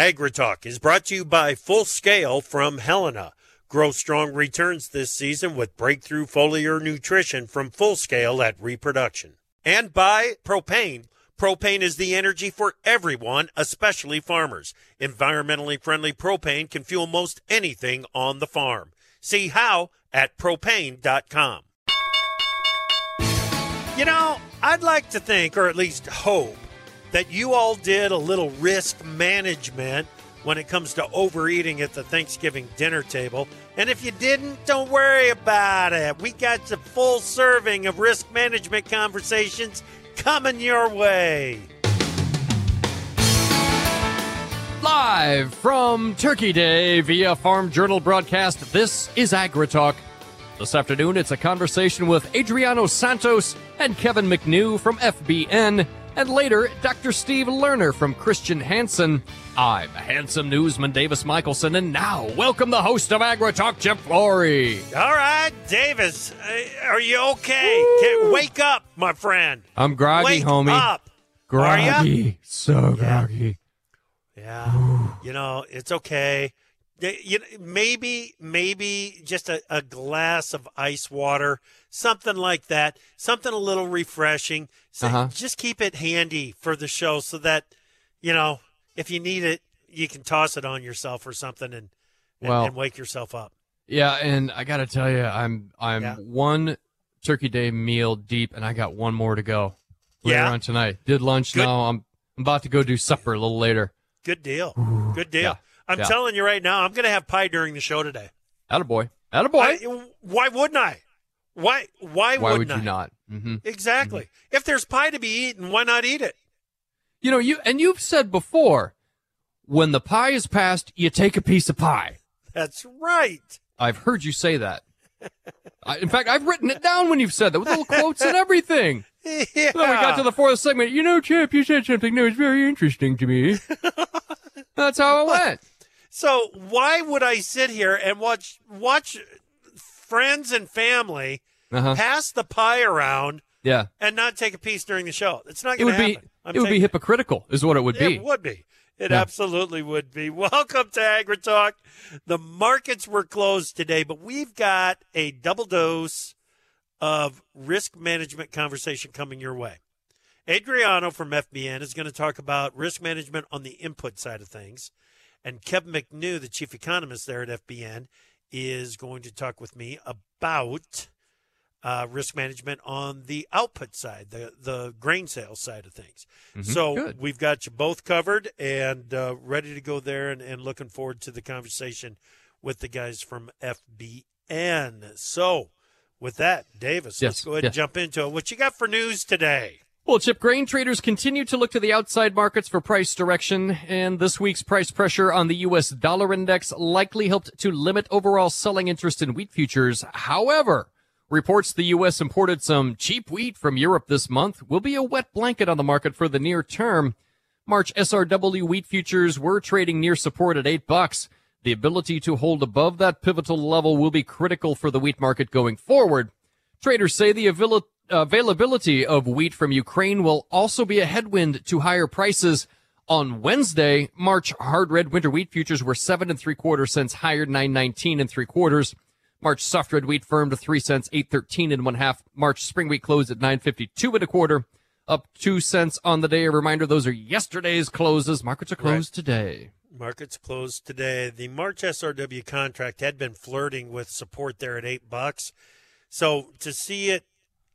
AgriTalk is brought to you by Full Scale from Helena. Grow strong returns this season with breakthrough foliar nutrition from Full Scale at Reproduction. And by Propane. Propane is the energy for everyone, especially farmers. Environmentally friendly propane can fuel most anything on the farm. See how at propane.com. You know, I'd like to think, or at least hope, that you all did a little risk management when it comes to overeating at the Thanksgiving dinner table. And if you didn't, don't worry about it. We got a full serving of risk management conversations coming your way. Live from Turkey Day via Farm Journal broadcast, this is AgriTalk. This afternoon, it's a conversation with Adriano Santos and Kevin McNew from FBN, and later, Dr. Steve Lerner from Christian Hansen. I'm handsome newsman Davis Michaelsen, and now welcome the host of AgriTalk, Chip Flory. All right, Davis, uh, are you okay? Can, wake up, my friend. I'm groggy, Wake homie. up. Groggy, so Yeah. groggy. Yeah, you know it's okay. You know, maybe maybe just a, a glass of ice water, something like that, something a little refreshing. So Uh-huh. Just keep it handy for the show, so that you know if you need it, you can toss it on yourself or something and and, Well- and wake yourself up. Yeah, and I gotta tell you, I'm I'm Yeah. one Turkey Day meal deep, and I got one more to go later Yeah? on tonight. Did lunch Good. now. I'm I'm about to go do supper a little later. Good deal. Good deal. Yeah. I'm Yeah. telling you right now, I'm going to have pie during the show today. Attaboy. Attaboy. I, why wouldn't I? Why? Why, Why would wouldn't you I? not? hmm Exactly. If there's pie to be eaten, why not eat it? You know, you and you've said before, when the pie is passed, you take a piece of pie. That's right. I've heard you say that. I, in fact, I've written it down when you've said that with little quotes and everything. Yeah. Then we got to the fourth segment. You know, Chip, you said something that was very interesting to me. That's how it went. So why would I sit here and watch watch friends and family Uh-huh. pass the pie around Yeah. and not take a piece during the show? It's not It going would to be happen. I'm it would be hypocritical, is what it would be. It would be. It Yeah. absolutely would be. Welcome to AgriTalk. The markets were closed today, but we've got a double dose of risk management conversation coming your way. Adriano from FBN is going to talk about risk management on the input side of things. And Kevin McNew, the chief economist there at FBN, is going to talk with me about uh, risk management on the output side, the, the grain sales side of things. So Good. we've got you both covered and uh, ready to go there and, and looking forward to the conversation with the guys from FBN. So with that, Davis, let's go ahead yeah. and jump into it. What you got for news today? Well, chip grain traders continue to look to the outside markets for price direction, and this week's price pressure on the U.S. dollar index likely helped to limit overall selling interest in wheat futures. However, reports the U.S. imported some cheap wheat from Europe this month will be a wet blanket on the market for the near term. March SRW wheat futures were trading near support at eight bucks. The ability to hold above that pivotal level will be critical for the wheat market going forward. Traders say the availability of wheat from Ukraine will also be a headwind to higher prices. On Wednesday, March hard red winter wheat futures were seven and three quarters cents higher, nine nineteen and three quarters. March soft red wheat firmed to three cents, eight thirteen and one half. March spring wheat closed at nine fifty two and a quarter, up two cents on the day. A reminder: those are yesterday's closes. Markets are closed today. Markets closed today. The March SRW contract had been flirting with support there at eight bucks. So to see it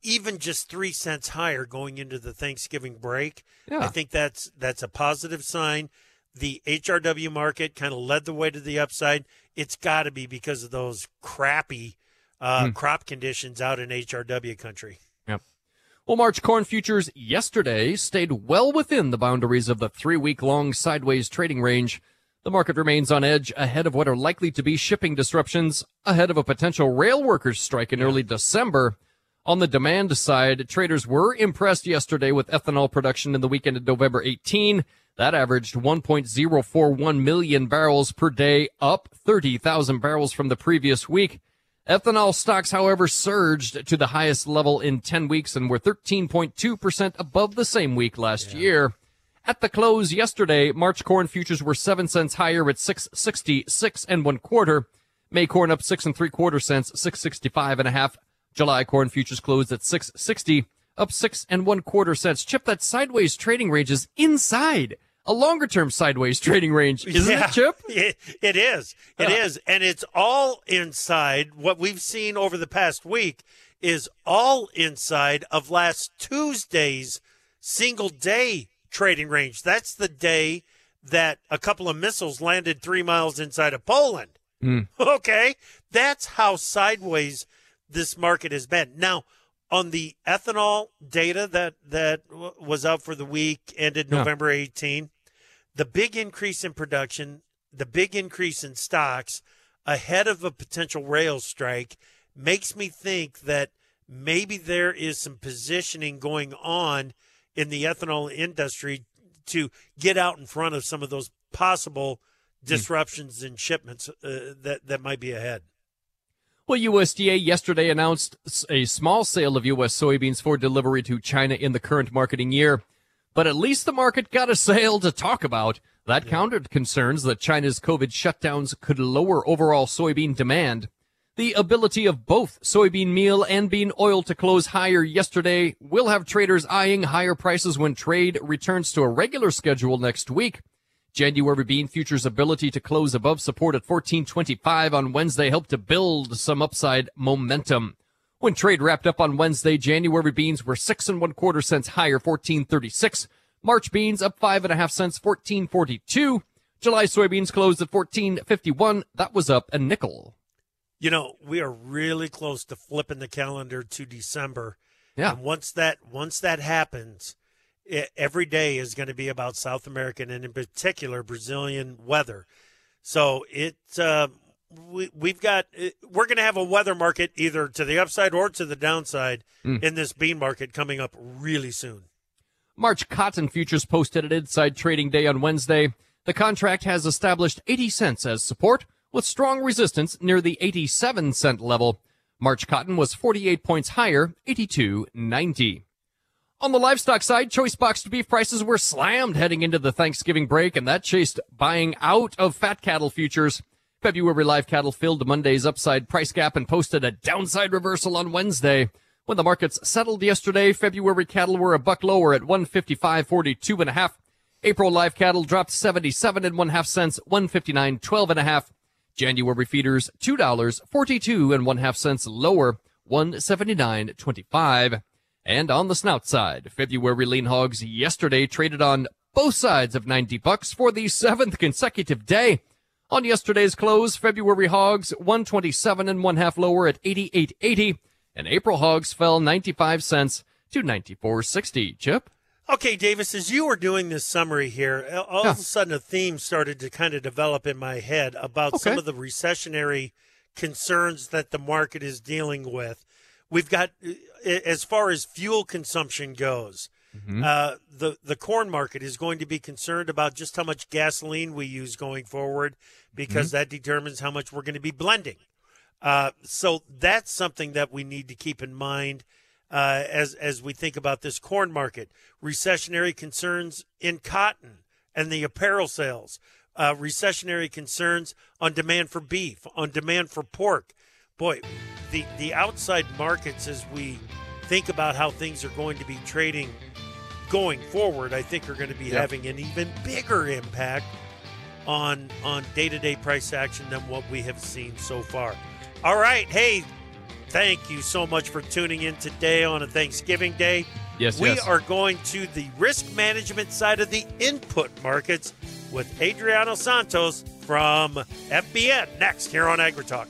even just three cents higher going into the Thanksgiving break, Yeah. I think that's that's a positive sign. The HRW market kind of led the way to the upside. It's got to be because of those crappy uh, crop conditions out in HRW country. Yep. Well, March corn futures yesterday stayed well within the boundaries of the three week long sideways trading range. The market remains on edge ahead of what are likely to be shipping disruptions ahead of a potential rail workers strike in early December. On the demand side, traders were impressed yesterday with ethanol production in the weekend of November 18. That averaged 1.041 million barrels per day, up 30,000 barrels from the previous week. Ethanol stocks, however, surged to the highest level in 10 weeks and were 13.2% above the same week last year. At the close yesterday, March corn futures were seven cents higher at 666 and one quarter. May corn up six and three quarter cents, 665 and a half. July corn futures closed at 660, up six and one quarter cents. Chip, that sideways trading range is inside a longer term sideways trading range, isn't Yeah, it, Chip? It, it is. It Yeah. is. And it's all inside. What we've seen over the past week is all inside of last Tuesday's single day trading range. That's the day that a couple of missiles landed three miles inside of Poland. Hmm. Okay. That's how sideways this market has been. Now, on the ethanol data that, that was out for the week, ended Yeah. November 18, the big increase in production, the big increase in stocks ahead of a potential rail strike makes me think that maybe there is some positioning going on in the ethanol industry to get out in front of some of those possible disruptions in shipments uh, that that might be ahead. Well, USDA yesterday announced a small sale of U.S. soybeans for delivery to China in the current marketing year. But at least the market got a sale to talk about. That countered concerns that China's COVID shutdowns could lower overall soybean demand. The ability of both soybean meal and bean oil to close higher yesterday will have traders eyeing higher prices when trade returns to a regular schedule next week. January bean futures ability to close above support at 1425 on Wednesday helped to build some upside momentum. When trade wrapped up on Wednesday, January beans were six and one quarter cents higher, 1436. March beans up five and a half cents, 1442. July soybeans closed at 1451. That was up a nickel. You know, we are really close to flipping the calendar to December. Yeah. And once that once that happens, e every day is going to be about South American and in particular Brazilian weather. So it uh, we we've got uh, we're going to have a weather market either to the upside or to the downside in this bean market coming up really soon. March cotton futures posted at inside trading day on Wednesday. The contract has established 80 cents as support with strong resistance near the 87 cent level. March cotton was 48 points higher, 82.90. On the livestock side, choice boxed beef prices were slammed heading into the Thanksgiving break, and that chased buying out of fat cattle futures. February live cattle filled Monday's upside price gap and posted a downside reversal on Wednesday. When the markets settled yesterday, February cattle were a buck lower at 155.42 and a half. April live cattle dropped 77 and one half cents, 159.12 and a half. January feeders $2, 42 and one half cents lower, 179.25. And on the snout side, February lean hogs yesterday traded on both sides of 90 bucks for the seventh consecutive day. On yesterday's close, February hogs 127 and one half lower at 88.80, and April hogs fell 95 cents to 94.60. Chip? Okay, Davis, as you were doing this summary here, all Yeah. of a sudden a theme started to kind of develop in my head about some of the recessionary concerns that the market is dealing with. We've got, uh, as far as fuel consumption goes, uh, the the corn market is going to be concerned about just how much gasoline we use going forward, because that determines how much we're going to be blending. Uh, so that's something that we need to keep in mind uh, as as we think about this corn market. Recessionary concerns in cotton and the apparel sales. Uh, recessionary concerns on demand for beef, on demand for pork. Boy, the the outside markets as we think about how things are going to be trading going forward, I think are going to be Yeah. having an even bigger impact on on day-to-day price action than what we have seen so far. All right, hey, thank you so much for tuning in today on a Thanksgiving Day. Yes, we yes. are going to the risk management side of the input markets with Adriano Santos from FBN next here on AgriTalk.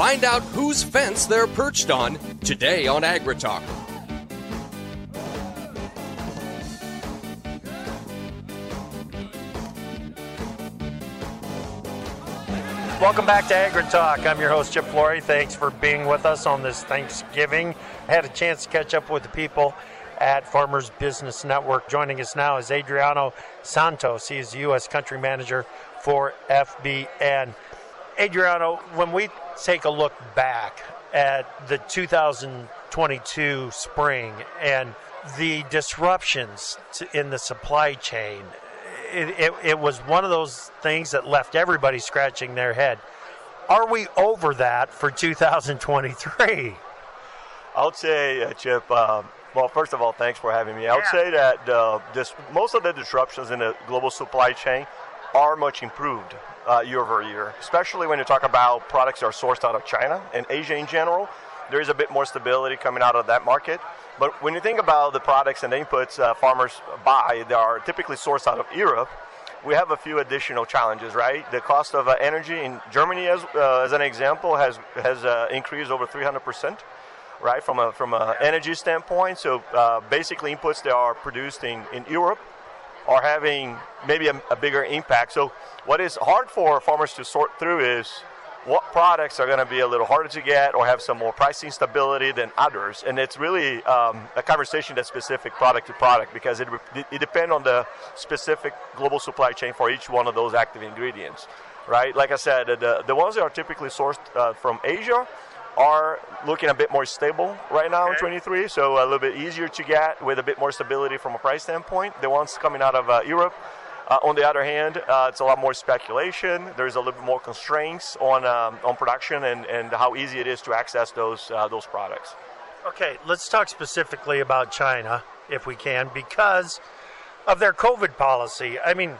Find out whose fence they're perched on today on AgriTalk. Welcome back to Agri Talk. I'm your host, Chip Flory. Thanks for being with us on this Thanksgiving. I had a chance to catch up with the people at Farmers Business Network. Joining us now is Adriano Santos. He is the U.S. Country Manager for FBN. Adriano, when we take a look back at the 2022 spring and the disruptions in the supply chain, it, it, it, was one of those things that left everybody scratching their head. Are we over that for 2023? I would say, uh, Chip. Um, well, first of all, thanks for having me. I would say that uh, this, most of the disruptions in the global supply chain are much improved uh, year over year, especially when you talk about products that are sourced out of China and Asia in general. There is a bit more stability coming out of that market. But when you think about the products and the inputs uh, farmers buy, they are typically sourced out of Europe. We have a few additional challenges, right? The cost of uh, energy in Germany, as, uh, as an example, has has uh, increased over 300 percent right from a from an energy standpoint so uh, basically inputs that are produced in, in Europe are having maybe a, a, bigger impact. So, what is hard for farmers to sort through is what products are going to be a little harder to get or have some more pricing stability than others. And it's really um, a conversation that's specific product to product because it, it depends on the specific global supply chain for each one of those active ingredients, right? Like I said, the, the ones that are typically sourced uh, from Asia are looking a bit more stable right now okay. in 23, so a little bit easier to get with a bit more stability from a price standpoint. The ones coming out of uh, Europe, uh, on the other hand, uh, it's a lot more speculation. There's a little bit more constraints on um, on production and, and how easy it is to access those uh, those products. Okay, let's talk specifically about China, if we can, because of their COVID policy. I mean,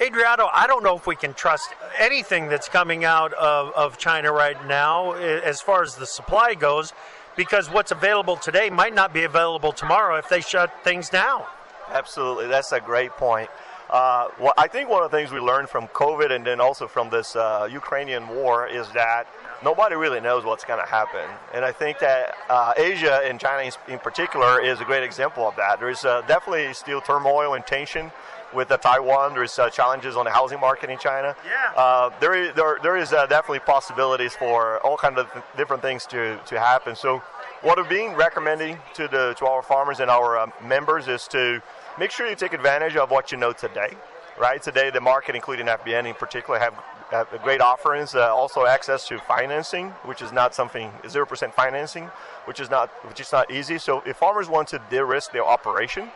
Adriano, I don't know if we can trust anything that's coming out of, of China right now as far as the supply goes, because what's available today might not be available tomorrow if they shut things down. Absolutely, that's a great point. Uh, well, I think one of the things we learned from COVID and then also from this uh, Ukrainian war is that nobody really knows what's going to happen. And I think that uh, Asia and China in particular is a great example of that. There's uh, definitely still turmoil and tension with uh, Taiwan. There's uh, challenges on the housing market in China. Yeah. Uh, there is there, there is uh, definitely possibilities for all kinds of different things to, to happen. So what we're being recommending to the to our farmers and our uh, members is to make sure you take advantage of what you know today. Right today, the market, including FBN in particular, have, have great offerings. Uh, also, access to financing, which is not something zero percent financing, which is not which is not easy. So, if farmers want to de-risk their operation,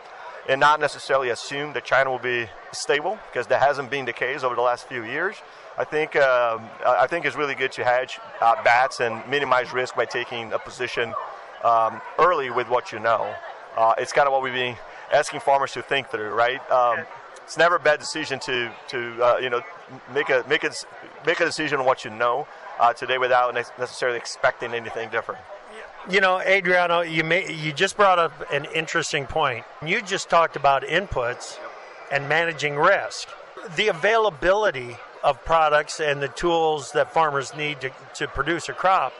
and not necessarily assume that China will be stable because that hasn't been the case over the last few years. I think um, I think it's really good to hedge uh, bats and minimize risk by taking a position um, early with what you know. Uh, it's kind of what we've been asking farmers to think through, right? Um, it's never a bad decision to to uh, you know make a make a make a decision on what you know uh, today without necessarily expecting anything different. You know, Adriano, you may, you just brought up an interesting point. You just talked about inputs and managing risk. The availability of products and the tools that farmers need to, to produce a crop,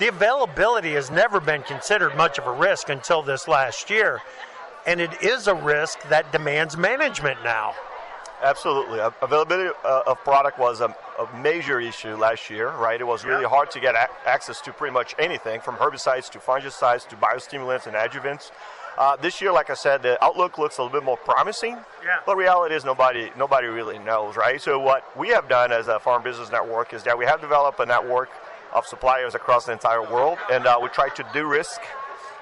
the availability has never been considered much of a risk until this last year. And it is a risk that demands management now. Absolutely. Availability uh, of product was a, a, major issue last year, right? It was really yeah. hard to get a- access to pretty much anything from herbicides to fungicides to biostimulants and adjuvants. Uh, this year, like I said, the outlook looks a little bit more promising. Yeah. But reality is nobody nobody really knows, right? So what we have done as a Farm Business Network is that we have developed a network of suppliers across the entire world, and uh, we try to de-risk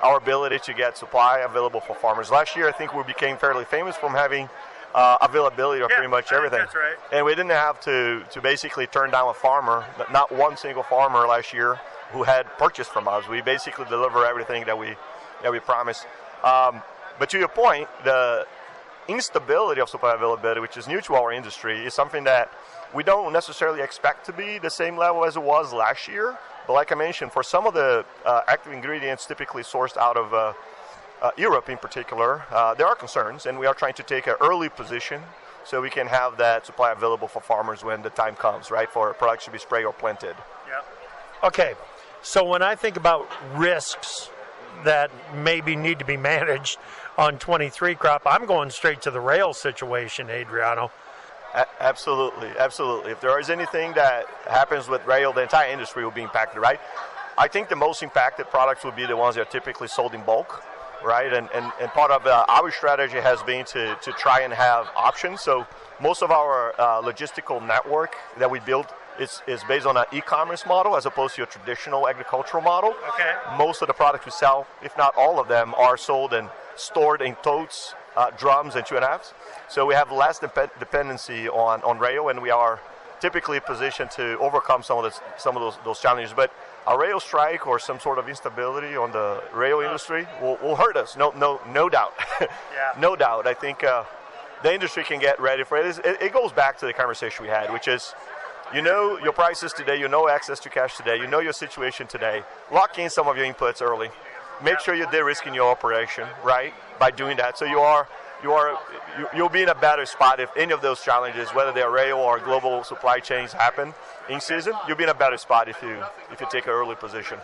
our ability to get supply available for farmers. Last year, I think we became fairly famous from having uh, availability of Yeah, pretty much everything. that's right. And we didn't have to, to basically turn down a farmer, not one single farmer last year who had purchased from us. We basically deliver everything that we that we promise. Um, but to your point, the instability of supply availability, which is new to our industry, is something that we don't necessarily expect to be the same level as it was last year. But like I mentioned, for some of the uh, active ingredients typically sourced out of uh, uh, Europe in particular, uh, there are concerns, and we are trying to take an early position so we can have that supply available for farmers when the time comes, right, for products to be sprayed or planted. Yeah. Okay, so when I think about risks that maybe need to be managed on 23 crop, I'm going straight to the rail situation, Adriano. A- absolutely, absolutely. If there is anything that happens with rail, the entire industry will be impacted, right? I think the most impacted products will be the ones that are typically sold in bulk, right? And, and, and part of uh, our strategy has been to, to try and have options. So most of our uh, logistical network that we built is, is based on an e-commerce model as opposed to a traditional agricultural model. Okay. Most of the products we sell, if not all of them, are sold and stored in totes, uh, drums, and two and a halves. So we have less dep- dependency on, on rail, and we are typically positioned to overcome some of this, some of those, those challenges. But a rail strike or some sort of instability on the rail industry will, will hurt us. No, no, no doubt. Yeah. no doubt. I think uh, the industry can get ready for it. it. It goes back to the conversation we had, which is. You know your prices today, you know access to cash today, you know your situation today. Lock in some of your inputs early. Make sure you're de-risking your operation, right? By doing that, so you are you are you, you'll be in a better spot if any of those challenges, whether they're rail or global supply chains, happen in season. You'll be in a better spot if you if you take an early position.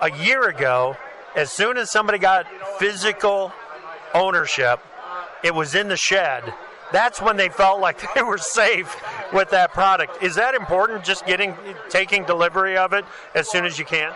A year ago, as soon as somebody got physical ownership, it was in the shed. That's when they felt like they were safe with that product. Is that important? Just getting taking delivery of it as soon as you can.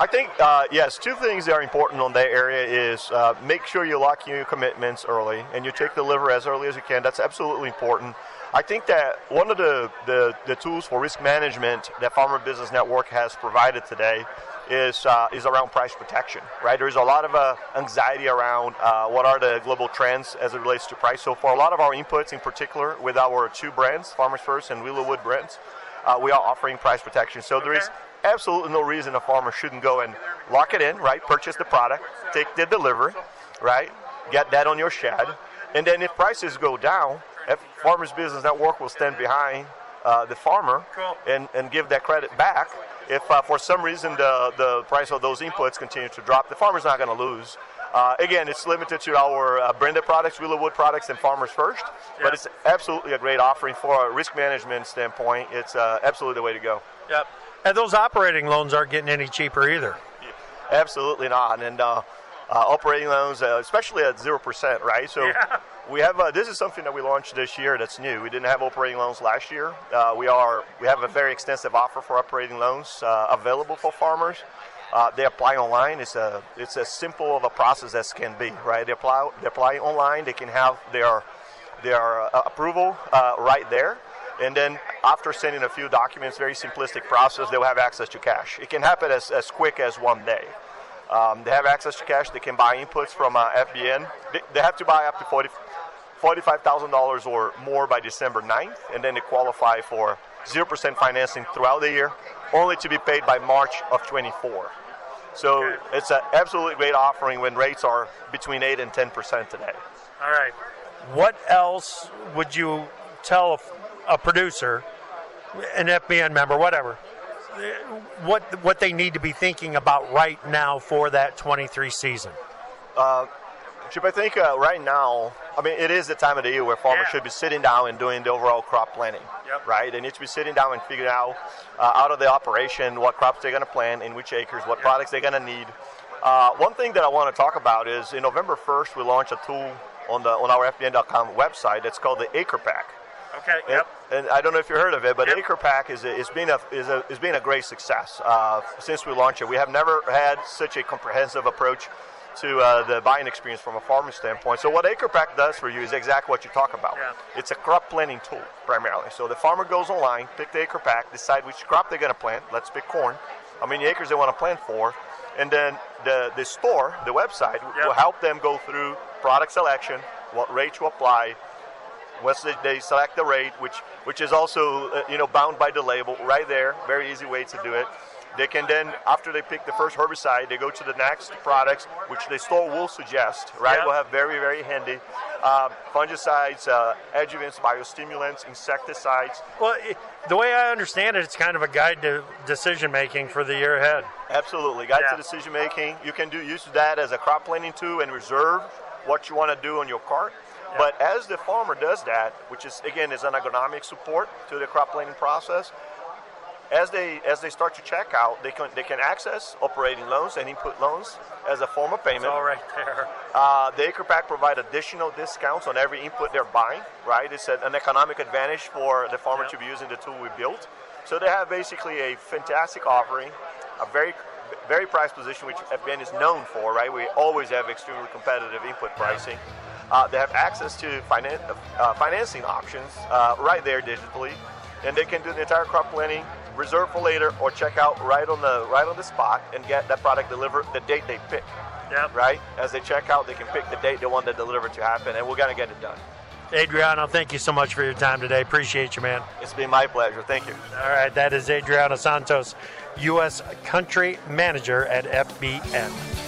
I think uh, yes, two things that are important on that area is uh, make sure you lock in your commitments early and you take the liver as early as you can. That's absolutely important. I think that one of the, the, the tools for risk management that Farmer Business Network has provided today is uh, is around price protection. Right, there's a lot of uh, anxiety around uh, what are the global trends as it relates to price. So for a lot of our inputs, in particular with our two brands, Farmers First and Willowood brands, uh, we are offering price protection. So there is absolutely no reason a farmer shouldn't go and lock it in, right? Purchase the product, take the delivery, right? Get that on your shed, and then if prices go down, if Farmers Business Network will stand behind uh, the farmer and, and give that credit back. If uh, for some reason the, the price of those inputs continue to drop, the farmer's not going to lose. Uh, again, it's limited to our uh, branded products, Willowood products, and Farmers First. But it's absolutely a great offering for a risk management standpoint. It's uh, absolutely the way to go. Yep. And those operating loans aren't getting any cheaper either. Absolutely not. And uh, uh, operating loans, uh, especially at zero percent, right? So we have uh, this is something that we launched this year that's new. We didn't have operating loans last year. Uh, we are we have a very extensive offer for operating loans uh, available for farmers. Uh, they apply online. It's a it's as simple of a process as can be, right? They apply they apply online. They can have their their uh, approval uh, right there. And then after sending a few documents, very simplistic process, they'll have access to cash. It can happen as, as quick as one day. Um, they have access to cash. They can buy inputs from uh, FBN. They, they have to buy up to 40, $45,000 or more by December 9th, and then they qualify for 0% financing throughout the year, only to be paid by March of 24. So it's an absolutely great offering when rates are between 8 and 10% today. All right. What else would you tell a, producer, an FBN member, whatever, what what they need to be thinking about right now for that 23 season? Uh, Chip, I think uh, right now, I mean, it is the time of the year where farmers Yeah. should be sitting down and doing the overall crop planning. Yep. Right? They need to be sitting down and figuring out uh, out of the operation what crops they're going to plant, in which acres, what products they're going to need. Uh, one thing that I want to talk about is in November 1st, we launched a tool on the on our FBN.com website that's called the Acre Pack. Okay. And, and I don't know if you heard of it, but Acre Pack is, is being a is a is being a great success uh, since we launched it. We have never had such a comprehensive approach to uh, the buying experience from a farmer standpoint. So what Acre Pack does for you is exactly what you talk about. Yeah. It's a crop planning tool primarily. So the farmer goes online, pick the Acre Pack, decide which crop they're going to plant. Let's pick corn. How many acres they want to plant for, and then the, the store, the website, Yep. will help them go through product selection, what rate to apply. Once they, they select the rate, which which is also uh, you know bound by the label, right there, very easy way to do it. They can then, after they pick the first herbicide, they go to the next products, which the store will suggest. Right, will have very very handy um, fungicides, uh, adjuvants, biostimulants, insecticides. Well, i- the way I understand it, it's kind of a guide to decision making for the year ahead. Absolutely, guide Yeah. to decision making. You can do use that as a crop planning tool and reserve what you want to do on your cart. But as the farmer does that, which is again is an agronomic support to the crop planning process, as they as they start to check out, they can they can access operating loans and input loans as a form of payment. All right there. Uh, the Acre Pack provide additional discounts on every input they're buying, right? It's an economic advantage for the farmer to be using the tool we built. So they have basically a fantastic offering, a very very price position, which FBN is known for, right? We always have extremely competitive input pricing. Uh, they have access to finan- uh, financing options uh, right there digitally, and they can do the entire crop planning, reserve for later, or check out right on the right on the spot and get that product delivered the date they pick Yep. right? As they check out, they can pick the date they want the delivery to happen, and we're going to get it done. Adriano, thank you so much for your time today. Appreciate you, man. It's been my pleasure. Thank you. All right, that is Adriano Santos, U.S. Country Manager at FBN.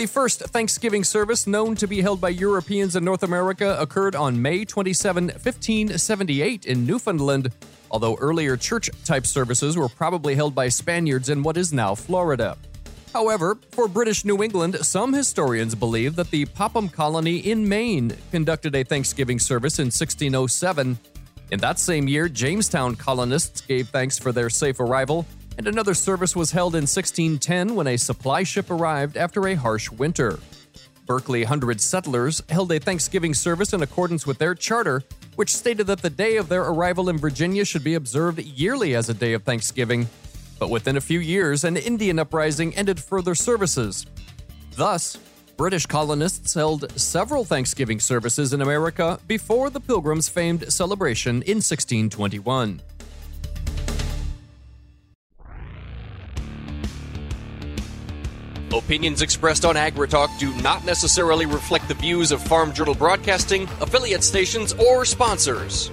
The first Thanksgiving service known to be held by Europeans in North America occurred on May 27, 1578, in Newfoundland, although earlier church type services were probably held by Spaniards in what is now Florida. However, for British New England, some historians believe that the Popham colony in Maine conducted a Thanksgiving service in 1607. In that same year, Jamestown colonists gave thanks for their safe arrival, and another service was held in 1610 when a supply ship arrived after a harsh winter. Berkeley Hundred settlers held a Thanksgiving service in accordance with their charter, which stated that the day of their arrival in Virginia should be observed yearly as a day of Thanksgiving. But within a few years, an Indian uprising ended further services. Thus, British colonists held several Thanksgiving services in America before the Pilgrims' famed celebration in 1621. Opinions expressed on AgriTalk do not necessarily reflect the views of Farm Journal Broadcasting, affiliate stations, or sponsors.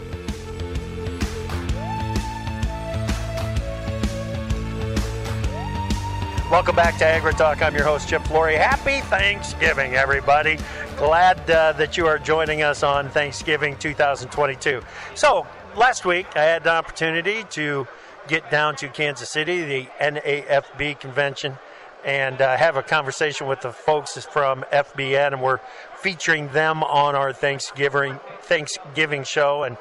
Welcome back to AgriTalk. I'm your host, Chip Flory. Happy Thanksgiving, everybody. Glad uh, that you are joining us on Thanksgiving 2022. So, last week I had the opportunity to get down to Kansas City, the NAFB convention, and uh, have a conversation with the folks from FBN, and we're featuring them on our Thanksgiving Thanksgiving show. And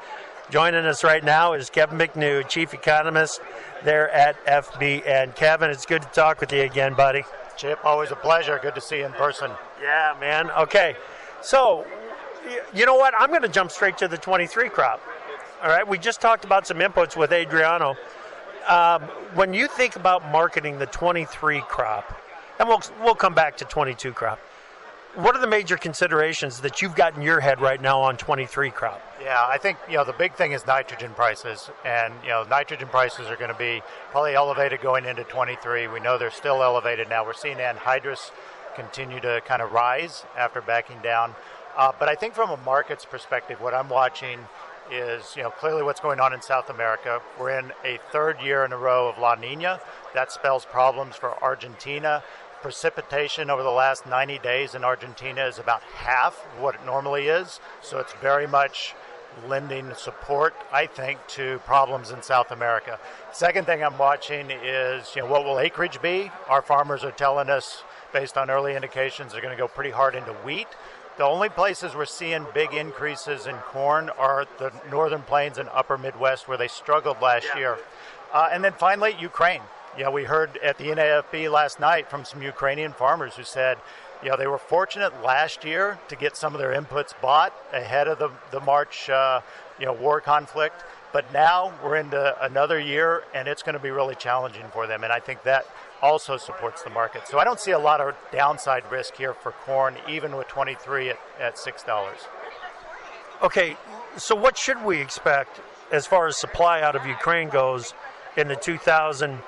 joining us right now is Kevin McNew, chief economist there at FBN. Kevin, it's good to talk with you again, buddy. Chip, always a pleasure. Good to see you in person. Yeah, man. Okay. So, you know what? I'm going to jump straight to the 23 crop. All right. We just talked about some inputs with Adriano. Um, when you think about marketing the 23 crop, and we'll, we'll come back to 22 crop, what are the major considerations that you've got in your head right now on 23 crop? Yeah, I think you know the big thing is nitrogen prices, and you know nitrogen prices are going to be probably elevated going into 23. We know they're still elevated now. We're seeing anhydrous continue to kind of rise after backing down. Uh, but I think from a markets perspective, what I'm watching is you know clearly what's going on in South America. We're in a third year in a row of La Nina. That spells problems for Argentina. Precipitation over the last 90 days in Argentina is about half what it normally is, so it's very much lending support, I think, to problems in South America. Second thing I'm watching is, you know, what will acreage be? Our farmers are telling us, based on early indications, they're going to go pretty hard into wheat. The only places we're seeing big increases in corn are the northern plains and upper Midwest, where they struggled last yeah. year. Uh, and then finally, Ukraine. You know, we heard at the NAFB last night from some Ukrainian farmers who said, you know, they were fortunate last year to get some of their inputs bought ahead of the, the March, uh, you know, war conflict. But now we're into another year, and it's going to be really challenging for them. And I think that also supports the market. So I don't see a lot of downside risk here for corn, even with 23 at, at $6. Okay, so what should we expect as far as supply out of Ukraine goes in the 2000-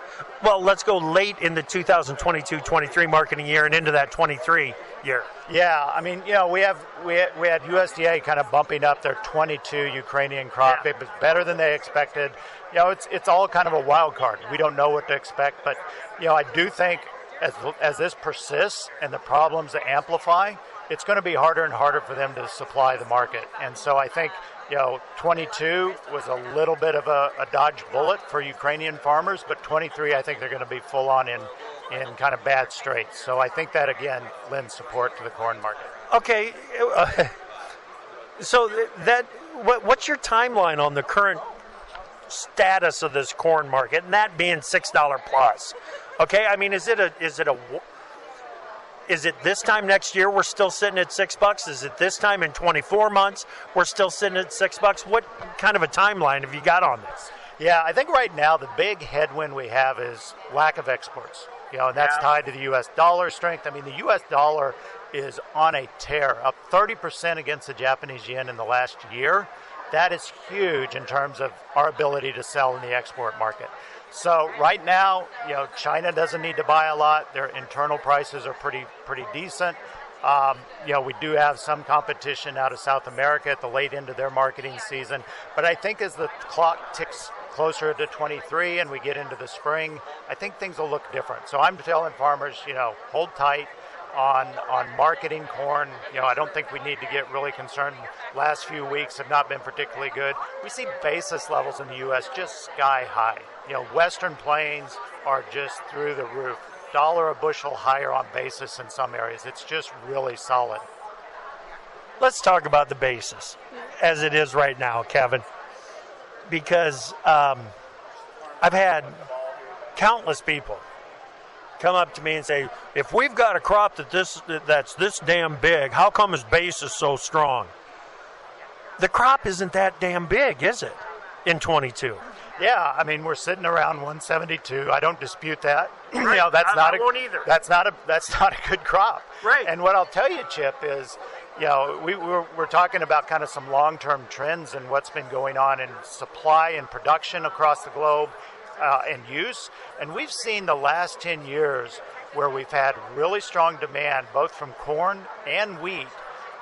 well, let's go late in the 2022-23 marketing year and into that 23 year. Yeah, I mean, you know, we have we had, we had USDA kind of bumping up their 22 Ukrainian crop. Yeah. It was better than they expected. You know, it's it's all kind of a wild card. We don't know what to expect, but you know, I do think as as this persists and the problems amplify, it's going to be harder and harder for them to supply the market. And so I think you know, 22 was a little bit of a, a dodge bullet for Ukrainian farmers, but 23, I think they're going to be full on in, in kind of bad straits. So I think that, again, lends support to the corn market. Okay. Uh, so that what, what's your timeline on the current status of this corn market, and that being $6 plus? Okay, I mean, is it a is it a is it this time next year we're still sitting at six bucks? Is it this time in 24 months we're still sitting at six bucks? What kind of a timeline have you got on this? Yeah, I think right now the big headwind we have is lack of exports. You know, and that's yeah. tied to the U.S. dollar strength. I mean, the U.S. dollar is on a tear, up 30% against the Japanese yen in the last year. That is huge in terms of our ability to sell in the export market. So right now, you know, China doesn't need to buy a lot. Their internal prices are pretty pretty decent. Um, you know, we do have some competition out of South America at the late end of their marketing season. But I think as the clock ticks closer to 23 and we get into the spring, I think things will look different. So I'm telling farmers, you know, hold tight on on marketing corn. You know, I don't think we need to get really concerned. Last few weeks have not been particularly good. We see basis levels in the U.S. just sky high. You know, Western plains are just through the roof. Dollar a bushel higher on basis in some areas. It's just really solid. Let's talk about the basis as it is right now, Kevin, because um, I've had countless people come up to me and say, if we've got a crop that this that's this damn big, how come his base is so strong? The crop isn't that damn big, is it? In 22. Yeah, I mean we're sitting around 172. I don't dispute that. Right. you know that's I, not I a won't either. that's not a that's not a good crop. Right. And what I'll tell you, Chip, is you know we we're, we're talking about kind of some long-term trends and what's been going on in supply and production across the globe uh, and use. And we've seen the last 10 years where we've had really strong demand both from corn and wheat,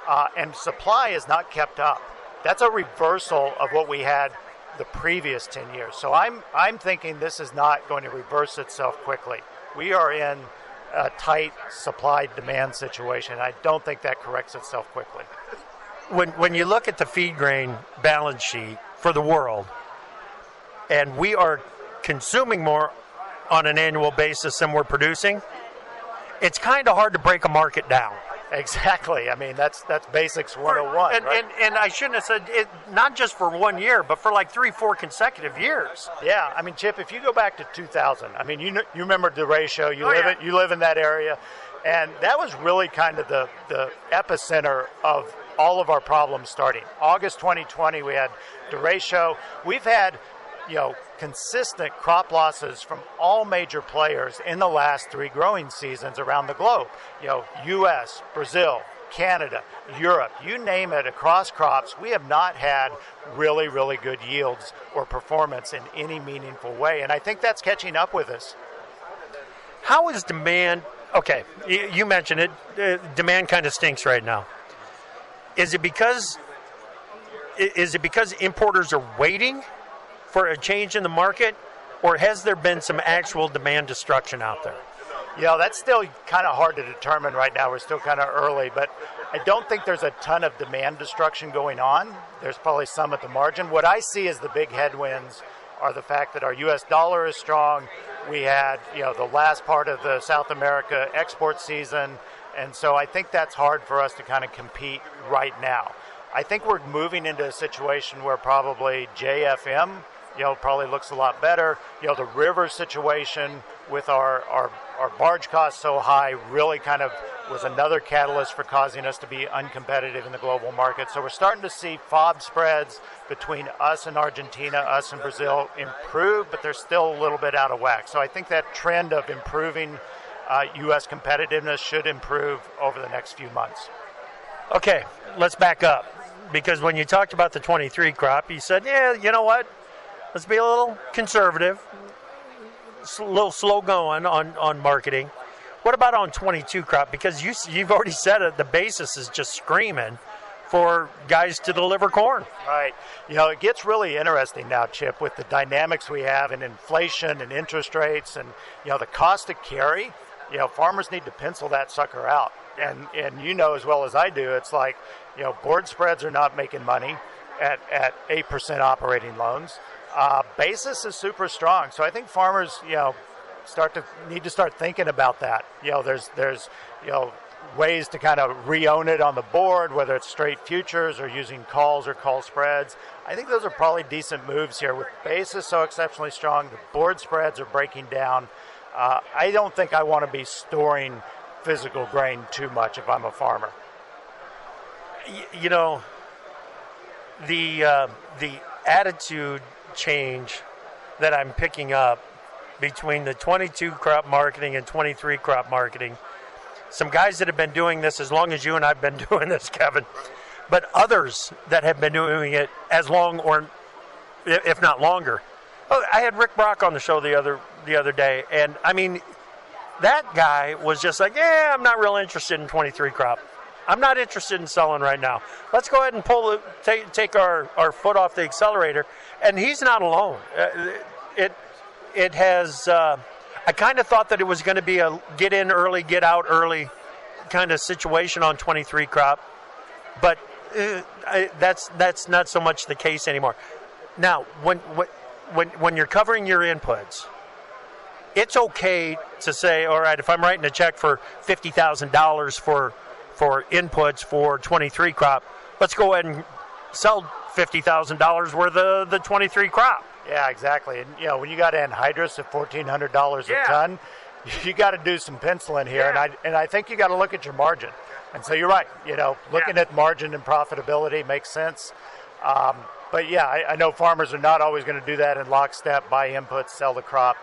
uh, and supply is not kept up. That's a reversal of what we had the previous 10 years. So I'm, I'm thinking this is not going to reverse itself quickly. We are in a tight supply demand situation. I don't think that corrects itself quickly. When, when you look at the feed grain balance sheet for the world, and we are consuming more on an annual basis than we're producing, it's kind of hard to break a market down. Exactly. I mean, that's that's basics 101. and, right? and, and I shouldn't have said it, not just for one year, but for like three, four consecutive years. Yeah. I mean, Chip, if you go back to 2000, I mean, you know, you remember derecho. You oh, live yeah. in, you live in that area, and that was really kind of the the epicenter of all of our problems starting. August 2020, we had derecho. We've had you know, consistent crop losses from all major players in the last three growing seasons around the globe. You know, U.S., Brazil, Canada, Europe, you name it, across crops, we have not had really, really good yields or performance in any meaningful way. And I think that's catching up with us. How is demand? Okay, you mentioned it. Uh, demand kind of stinks right now. is it because is it because importers are waiting for a change in the market, or has there been some actual demand destruction out there? Yeah, that's still kind of hard to determine right now. We're still kind of early, but I don't think there's a ton of demand destruction going on. There's probably some at the margin. What I see as the big headwinds are the fact that our U.S. dollar is strong. We had, you know, the last part of the South America export season, and so I think that's hard for us to kind of compete right now. I think we're moving into a situation where probably JFM you know, probably looks a lot better. You know, the river situation with our, our, our barge costs so high really kind of was another catalyst for causing us to be uncompetitive in the global market. So we're starting to see FOB spreads between us and Argentina, us and Brazil improve, but they're still a little bit out of whack. So I think that trend of improving uh, U.S. competitiveness should improve over the next few months. Okay, let's back up because when you talked about the 23 crop, you said, yeah, you know what? Let's be a little conservative, a little slow going on, on marketing. What about on 22 crop? Because you, you've already said it, the basis is just screaming for guys to deliver corn. Right. You know, it gets really interesting now, Chip, with the dynamics we have in inflation and interest rates and, you know, the cost to carry. You know, farmers need to pencil that sucker out. And, and you know as well as I do, it's like, you know, board spreads are not making money at, at 8% operating loans uh, basis is super strong. So I think farmers, you know, start to need to start thinking about that. You know, there's there's you know ways to kind of re-own it on the board, whether it's straight futures or using calls or call spreads. I think those are probably decent moves here. With basis so exceptionally strong, the board spreads are breaking down. Uh, I don't think I want to be storing physical grain too much if I'm a farmer. You know, the uh, the attitude change that I'm picking up between the 22 crop marketing and 23 crop marketing. Some guys that have been doing this as long as you and I've been doing this, Kevin, but others that have been doing it as long or if not longer. Oh, I had Rick Brock on the show the other the other day, and I mean, that guy was just like, "Yeah, I'm not real interested in 23 crop. I'm not interested in selling right now. Let's go ahead and pull the, take, take our, our foot off the accelerator. And he's not alone. Uh, it, it has, uh, I kind of thought that it was going to be a get in early, get out early kind of situation on 23 crop. But uh, I, that's, that's not so much the case anymore. Now, when, when, when you're covering your inputs, it's okay to say, all right, if I'm writing a check for $50,000 for for inputs for 23 crop. Let's go ahead and sell $50,000 worth of the 23 crop. Yeah, exactly. And, you know, when you got anhydrous at $1,400 a ton, you got to do some penciling here. Yeah. And, I, and I think you got to look at your margin. And so you're right. You know, looking yeah. at margin and profitability makes sense. Um, but yeah, I, I, know farmers are not always going to do that in lockstep, buy inputs, sell the crop.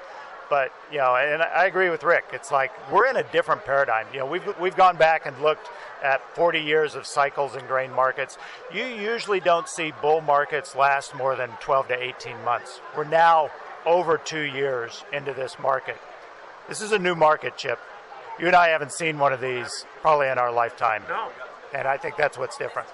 But you know, and I agree with Rick. It's like we're in a different paradigm. You know, we've we've gone back and looked at 40 years of cycles in grain markets. You usually don't see bull markets last more than 12 to 18 months. We're now over two years into this market. This is a new market, Chip. You and I haven't seen one of these probably in our lifetime. No. And I think that's what's different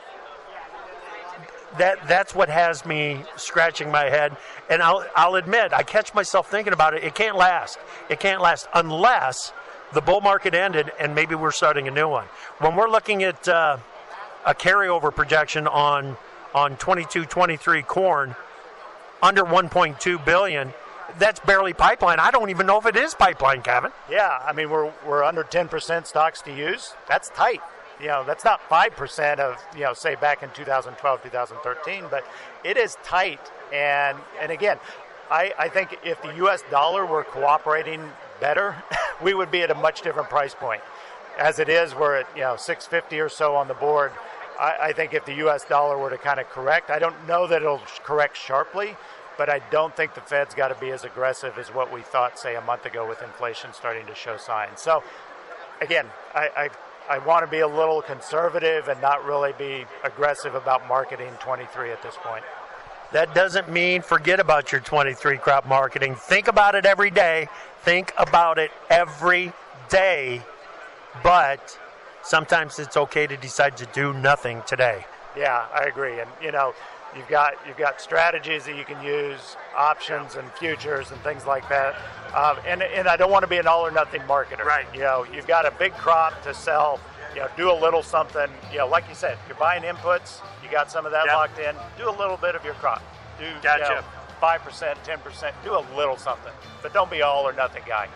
that that's what has me scratching my head. And I'll I'll admit I catch myself thinking about it. It can't last. It can't last unless the bull market ended and maybe we're starting a new one. When we're looking at uh, a carryover projection on on 22 23 corn under 1.2 billion that's barely pipeline. I don't even know if it is pipeline, Kevin. Yeah, I mean we're we're under 10% stocks to use. That's tight you know that's not five percent of you know say back in 2012 2013 but it is tight. And and again I, I think if the US dollar were cooperating better we would be at a much different price point. As it is we're at you know 650 or so on the board. I, I think if the US dollar were to kind of correct I don't know that it'll correct sharply but I don't think the Fed's got to be as aggressive as what we thought, say, a month ago with inflation starting to show signs. So, again, I, I I want to be a little conservative and not really be aggressive about marketing 23 at this point. That doesn't mean forget about your 23 crop marketing. Think about it every day. Think about it every day. But sometimes it's okay to decide to do nothing today. Yeah, I agree. And you know, you've got you've got strategies that you can use, options and futures and things like that. Um, and and I don't want to be an all or nothing marketer. Right. You know, you've got a big crop to sell. You know, do a little something. You know, like you said, you're buying inputs. You got some of that Yep. locked in. Do a little bit of your crop. Do Gotcha. Five percent, ten percent. Do a little something, but don't be all or nothing guy.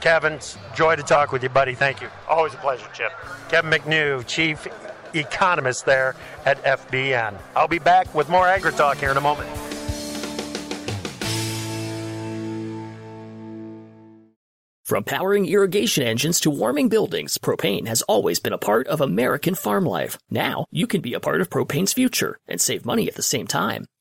Kevin, joy to talk with you, buddy. Thank you. Always a pleasure, Chip. Kevin McNew, Chief Economist there at FBN. I'll be back with more Agri Talk here in a moment. From powering irrigation engines to warming buildings, propane has always been a part of American farm life. Now, you can be a part of propane's future and save money at the same time.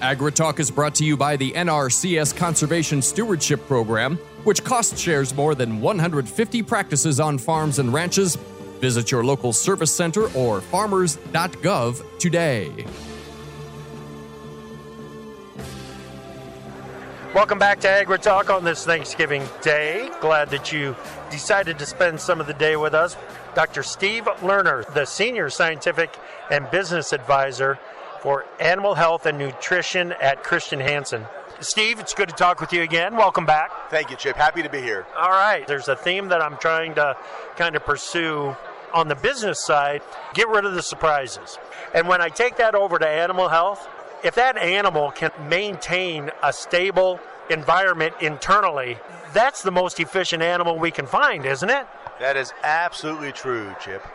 AgriTalk is brought to you by the NRCS Conservation Stewardship Program, which cost shares more than 150 practices on farms and ranches. Visit your local service center or farmers.gov today. Welcome back to Agri Talk on this Thanksgiving Day. Glad that you decided to spend some of the day with us. Dr. Steve Lerner, the Senior Scientific and Business Advisor for Animal Health and Nutrition at Christian Hansen. Steve, it's good to talk with you again. Welcome back. Thank you, Chip. Happy to be here. All right. There's a theme that I'm trying to kind of pursue on the business side get rid of the surprises. And when I take that over to animal health, if that animal can maintain a stable environment internally, that's the most efficient animal we can find, isn't it? That is absolutely true, Chip.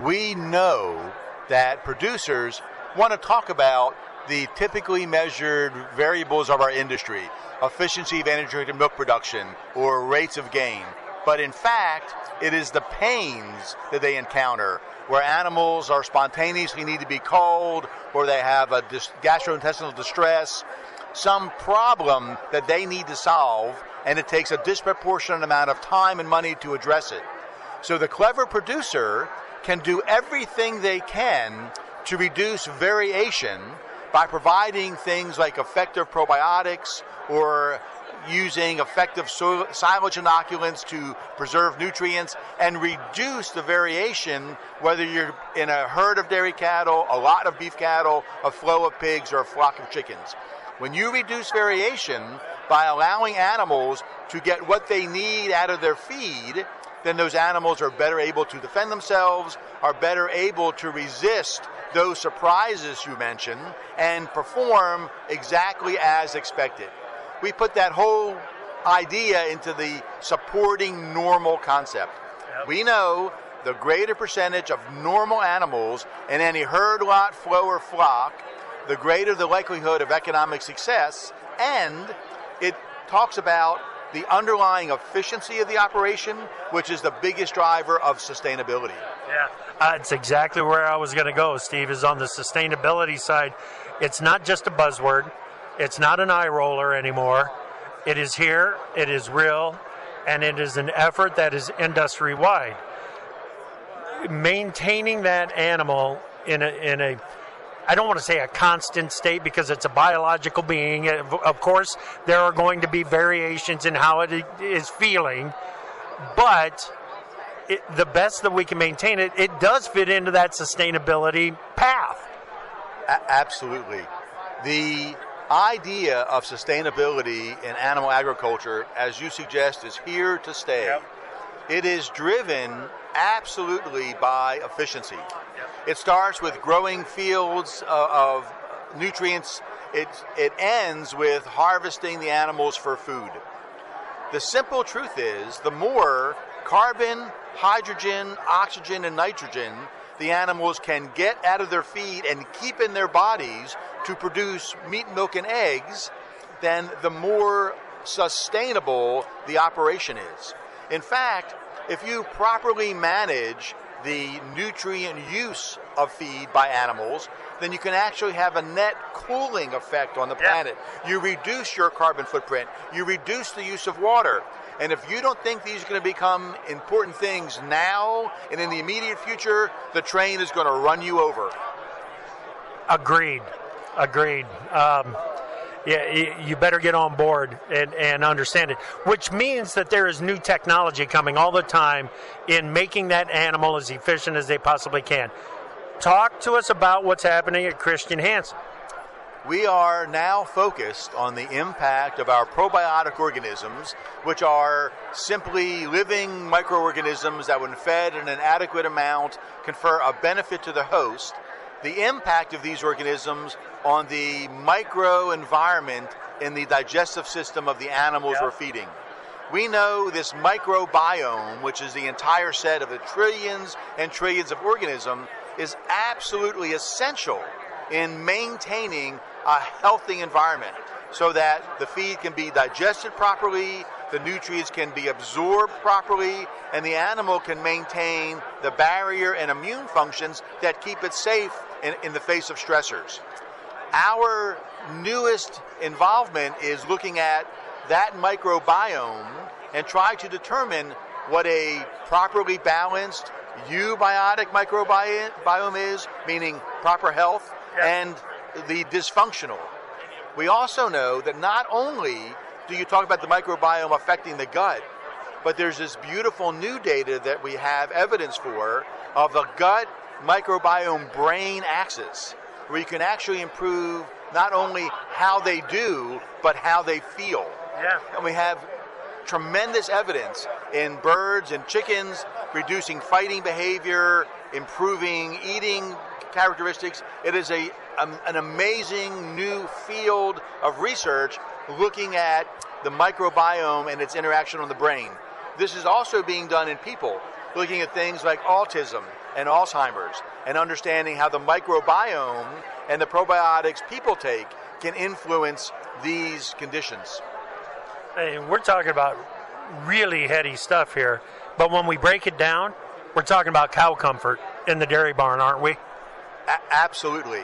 We know that producers want to talk about the typically measured variables of our industry efficiency of integrated milk production or rates of gain. But in fact, it is the pains that they encounter where animals are spontaneously need to be culled or they have a dis- gastrointestinal distress, some problem that they need to solve, and it takes a disproportionate amount of time and money to address it. So the clever producer can do everything they can to reduce variation by providing things like effective probiotics or using effective silage inoculants to preserve nutrients and reduce the variation whether you're in a herd of dairy cattle, a lot of beef cattle, a flow of pigs, or a flock of chickens. When you reduce variation by allowing animals to get what they need out of their feed, then those animals are better able to defend themselves, are better able to resist those surprises you mentioned, and perform exactly as expected. We put that whole idea into the supporting normal concept. We know the greater percentage of normal animals in any herd, lot, flow, or flock, the greater the likelihood of economic success, and it talks about the underlying efficiency of the operation, which is the biggest driver of sustainability. Yeah, uh, it's exactly where I was going to go, Steve, is on the sustainability side. It's not just a buzzword, it's not an eye roller anymore. It is here, it is real, and it is an effort that is industry wide. Maintaining that animal in a, in a I don't want to say a constant state because it's a biological being. Of course, there are going to be variations in how it is feeling, but it, the best that we can maintain it, it does fit into that sustainability path. A- absolutely. The idea of sustainability in animal agriculture, as you suggest, is here to stay. Yep. It is driven absolutely by efficiency. It starts with growing fields uh, of nutrients it, it ends with harvesting the animals for food. The simple truth is the more carbon, hydrogen, oxygen, and nitrogen the animals can get out of their feed and keep in their bodies to produce meat, milk, and eggs, then the more sustainable the operation is. In fact, if you properly manage the nutrient use of feed by animals, then you can actually have a net cooling effect on the planet. Yeah. You reduce your carbon footprint, you reduce the use of water. And if you don't think these are going to become important things now and in the immediate future, the train is going to run you over. Agreed. Agreed. Um, yeah, you better get on board and, and understand it. Which means that there is new technology coming all the time in making that animal as efficient as they possibly can. Talk to us about what's happening at Christian Hansen. We are now focused on the impact of our probiotic organisms, which are simply living microorganisms that, when fed in an adequate amount, confer a benefit to the host the impact of these organisms on the microenvironment in the digestive system of the animals yep. we're feeding. We know this microbiome, which is the entire set of the trillions and trillions of organisms, is absolutely essential in maintaining a healthy environment so that the feed can be digested properly, the nutrients can be absorbed properly, and the animal can maintain the barrier and immune functions that keep it safe in, in the face of stressors. Our newest involvement is looking at that microbiome and try to determine what a properly balanced eubiotic microbiome is, meaning proper health, and the dysfunctional. We also know that not only do you talk about the microbiome affecting the gut, but there's this beautiful new data that we have evidence for of the gut microbiome brain axis, where you can actually improve not only how they do, but how they feel. Yeah. And we have tremendous evidence in birds and chickens reducing fighting behavior, improving eating characteristics. It is a, um, an amazing new field of research looking at the microbiome and its interaction on the brain. This is also being done in people, looking at things like autism and Alzheimer's, and understanding how the microbiome and the probiotics people take can influence these conditions. Hey, we're talking about really heady stuff here, but when we break it down, we're talking about cow comfort in the dairy barn, aren't we? A- absolutely.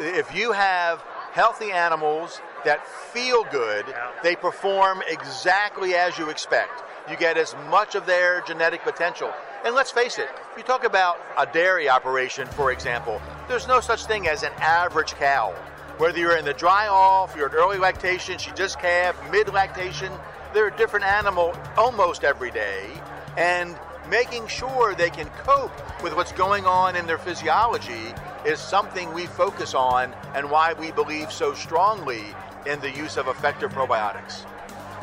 Yeah. If you have healthy animals that feel good, yeah. they perform exactly as you expect. You get as much of their genetic potential. And let's face it, if you talk about a dairy operation, for example, there's no such thing as an average cow. Whether you're in the dry off, you're in early lactation, she just calved, mid lactation, they're a different animal almost every day. And making sure they can cope with what's going on in their physiology is something we focus on and why we believe so strongly in the use of effective probiotics.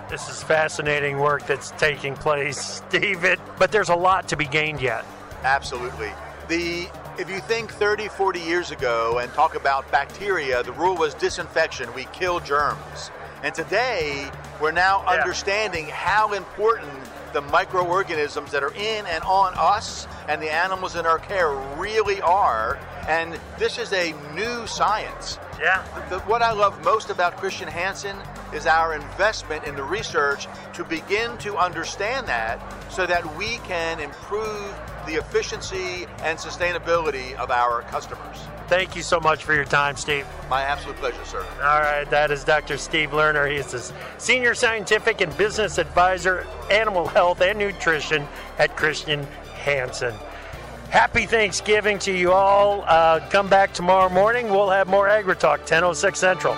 This is fascinating work that's taking place, David, but there's a lot to be gained yet. Absolutely. The if you think 30, 40 years ago and talk about bacteria, the rule was disinfection. We kill germs. And today, we're now yeah. understanding how important the microorganisms that are in and on us and the animals in our care really are. And this is a new science. Yeah. The, what I love most about Christian Hansen is our investment in the research to begin to understand that so that we can improve the efficiency and sustainability of our customers. Thank you so much for your time, Steve. My absolute pleasure, sir. All right, that is Dr. Steve Lerner. He's the Senior Scientific and Business Advisor, Animal Health and Nutrition at Christian Hansen. Happy Thanksgiving to you all. Uh, come back tomorrow morning. We'll have more Agri Talk, 1006 Central.